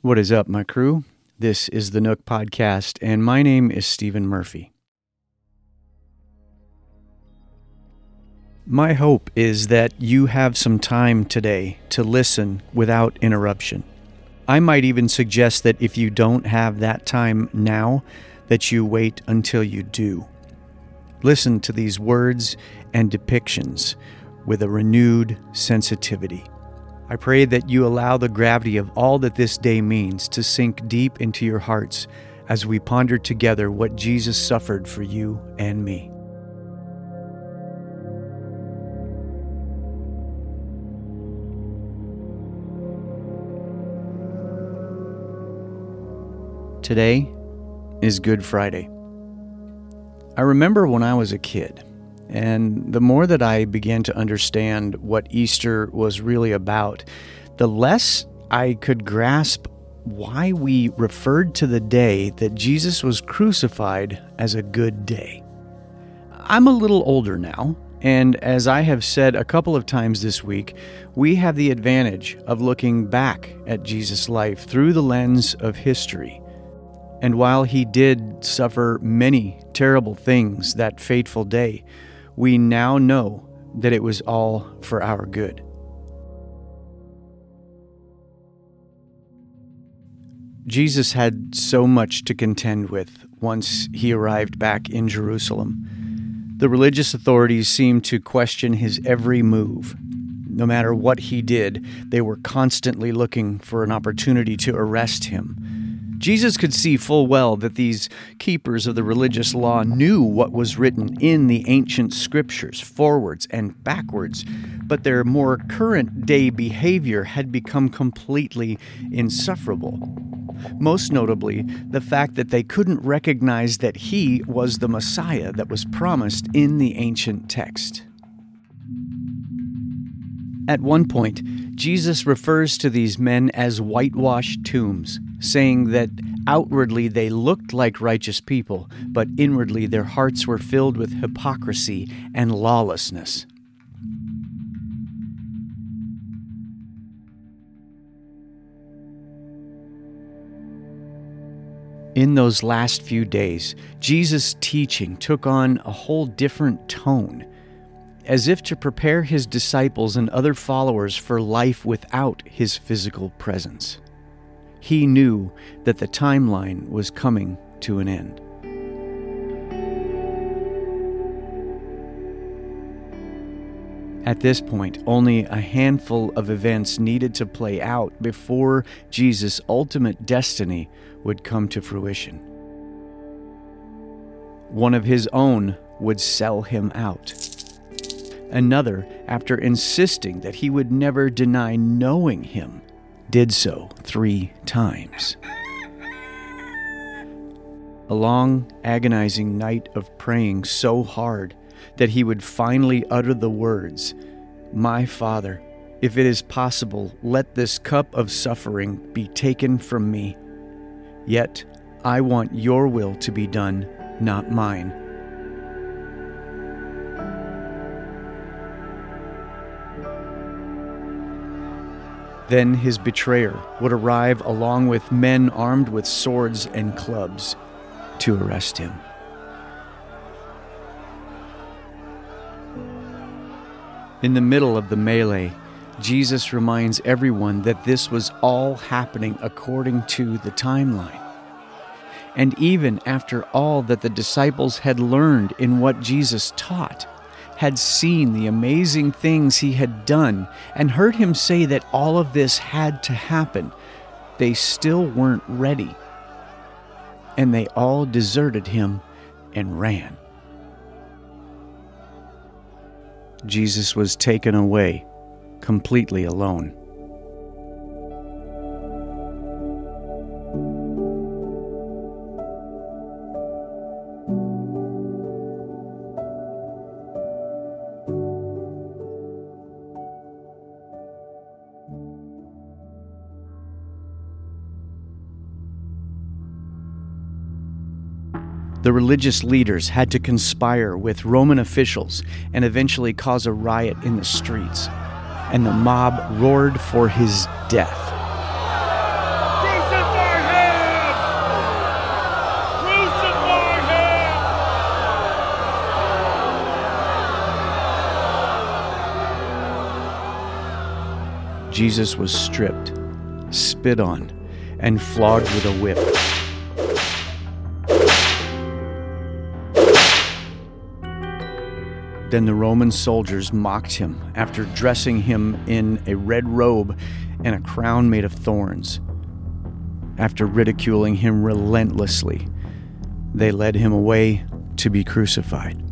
What is up, my crew? This is the Nook Podcast, and my name is Steven Murphy. My hope is that you have some time today to listen without interruption. I might even suggest that if you don't have that time now, that you wait until you do. Listen to these words and depictions with a renewed sensitivity. I pray that you allow the gravity of all that this day means to sink deep into your hearts as we ponder together what Jesus suffered for you and me. Today is Good Friday. I remember when I was a kid, and the more that I began to understand what Easter was really about, the less I could grasp why we referred to the day that Jesus was crucified as a good day. I'm a little older now, and as I have said a couple of times this week, we have the advantage of looking back at Jesus' life through the lens of history. And while he did suffer many terrible things that fateful day, we now know that it was all for our good. Jesus had so much to contend with once he arrived back in Jerusalem. The religious authorities seemed to question his every move. No matter what he did, they were constantly looking for an opportunity to arrest him Jesus could see full well that these keepers of the religious law knew what was written in the ancient scriptures, forwards and backwards, but their more current day behavior had become completely insufferable. Most notably, the fact that they couldn't recognize that he was the Messiah that was promised in the ancient text. At one point, Jesus refers to these men as whitewashed tombs, saying that outwardly they looked like righteous people, but inwardly their hearts were filled with hypocrisy and lawlessness. In those last few days, Jesus' teaching took on a whole different tone as if to prepare his disciples and other followers for life without his physical presence. He knew that the timeline was coming to an end. At this point, only a handful of events needed to play out before Jesus' ultimate destiny would come to fruition. One of his own would sell him out Another, after insisting that he would never deny knowing him, did so three times. A long, agonizing night of praying so hard that he would finally utter the words, My Father, if it is possible, let this cup of suffering be taken from me. Yet I want your will to be done, not mine. Then his betrayer would arrive along with men armed with swords and clubs to arrest him. In the middle of the melee, Jesus reminds everyone that this was all happening according to the timeline. And even after all that the disciples had learned in what Jesus taught, had seen the amazing things he had done and heard him say that all of this had to happen, they still weren't ready. And they all deserted him and ran. Jesus was taken away completely alone. religious leaders had to conspire with Roman officials and eventually cause a riot in the streets. And the mob roared for his death. Jesus was stripped, spit on, and flogged with a whip. Then the Roman soldiers mocked him after dressing him in a red robe and a crown made of thorns. After ridiculing him relentlessly, they led him away to be crucified.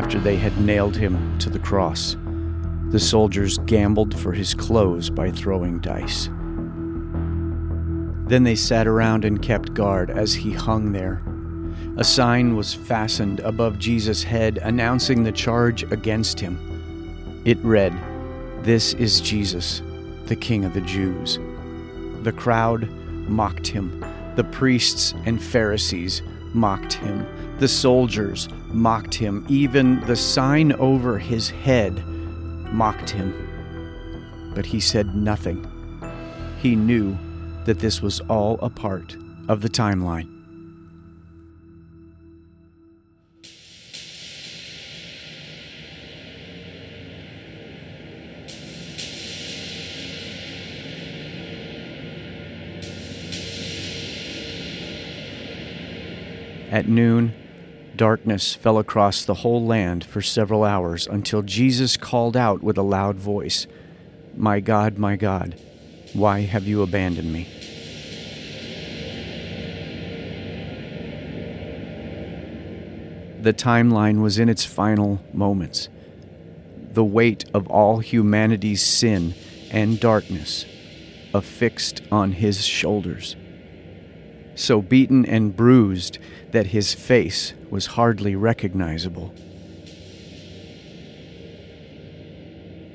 After they had nailed him to the cross. The soldiers gambled for his clothes by throwing dice. Then they sat around and kept guard as he hung there. A sign was fastened above Jesus' head announcing the charge against him. It read, This is Jesus, the King of the Jews. The crowd mocked him. The priests and Pharisees mocked him. The soldiers mocked him. Even the sign over his head mocked him. But he said nothing. He knew that this was all a part of the timeline. At noon, darkness fell across the whole land for several hours until Jesus called out with a loud voice, My God, my God, why have you abandoned me? The timeline was in its final moments. The weight of all humanity's sin and darkness affixed on his shoulders so beaten and bruised that his face was hardly recognizable.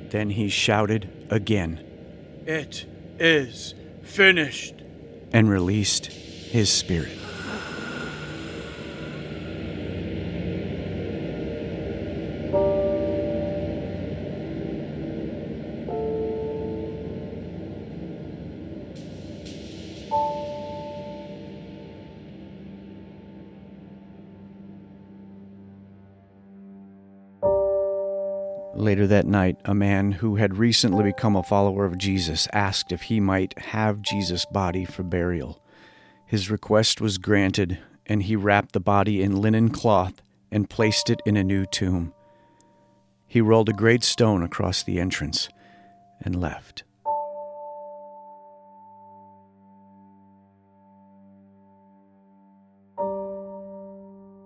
Then he shouted again, It is finished, and released his spirit. Later that night, a man who had recently become a follower of Jesus asked if he might have Jesus' body for burial. His request was granted, and he wrapped the body in linen cloth and placed it in a new tomb. He rolled a great stone across the entrance and left.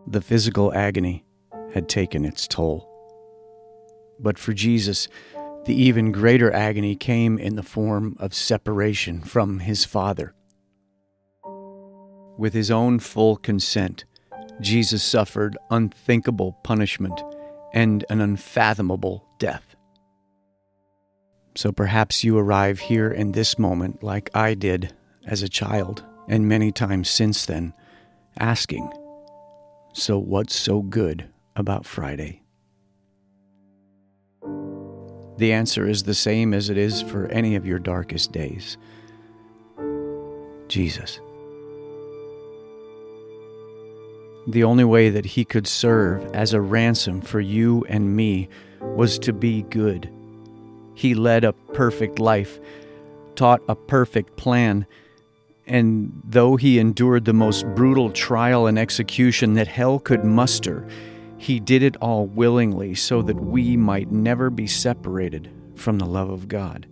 The physical agony had taken its toll. But for Jesus, the even greater agony came in the form of separation from his Father. With his own full consent, Jesus suffered unthinkable punishment and an unfathomable death. So perhaps you arrive here in this moment like I did as a child and many times since then, asking, So what's so good about Friday? The answer is the same as it is for any of your darkest days Jesus. The only way that he could serve as a ransom for you and me was to be good. He led a perfect life, taught a perfect plan, and though he endured the most brutal trial and execution that hell could muster, he did it all willingly so that we might never be separated from the love of God.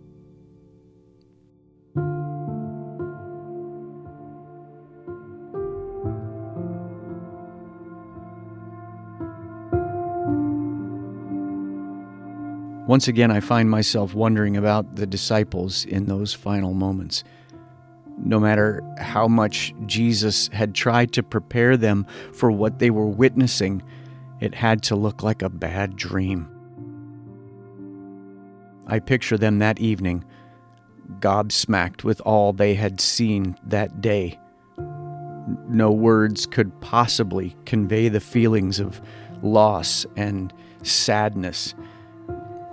Once again, I find myself wondering about the disciples in those final moments. No matter how much Jesus had tried to prepare them for what they were witnessing, it had to look like a bad dream. I picture them that evening, gobsmacked with all they had seen that day. no words could possibly convey the feelings of loss and sadness,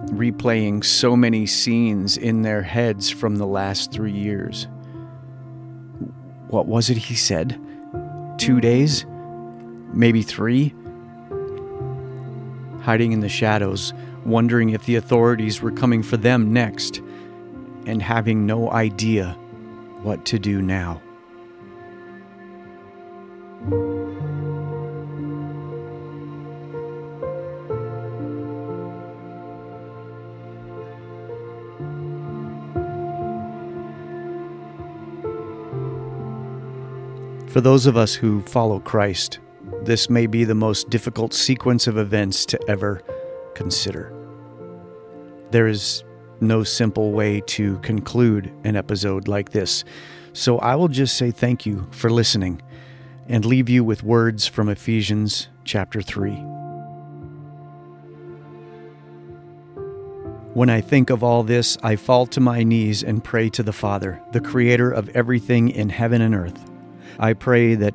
replaying so many scenes in their heads from the last three years. What was it he said? Two days? Maybe three? Hiding in the shadows, wondering if the authorities were coming for them next, and having no idea what to do now. For those of us who follow Christ, this may be the most difficult sequence of events to ever consider. There is no simple way to conclude an episode like this, so I will just say thank you for listening and leave you with words from Ephesians chapter 3. When I think of all this, I fall to my knees and pray to the Father, the Creator of everything in heaven and earth. I pray that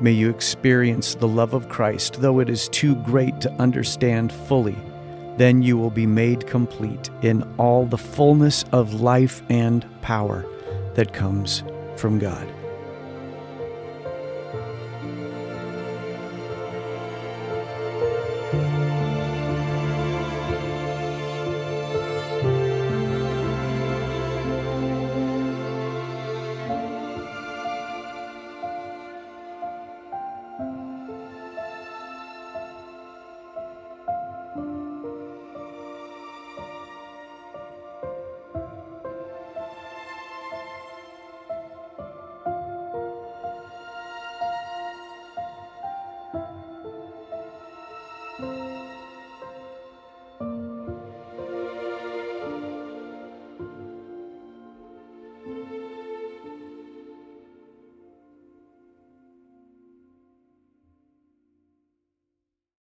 May you experience the love of Christ, though it is too great to understand fully. Then you will be made complete in all the fullness of life and power that comes from God.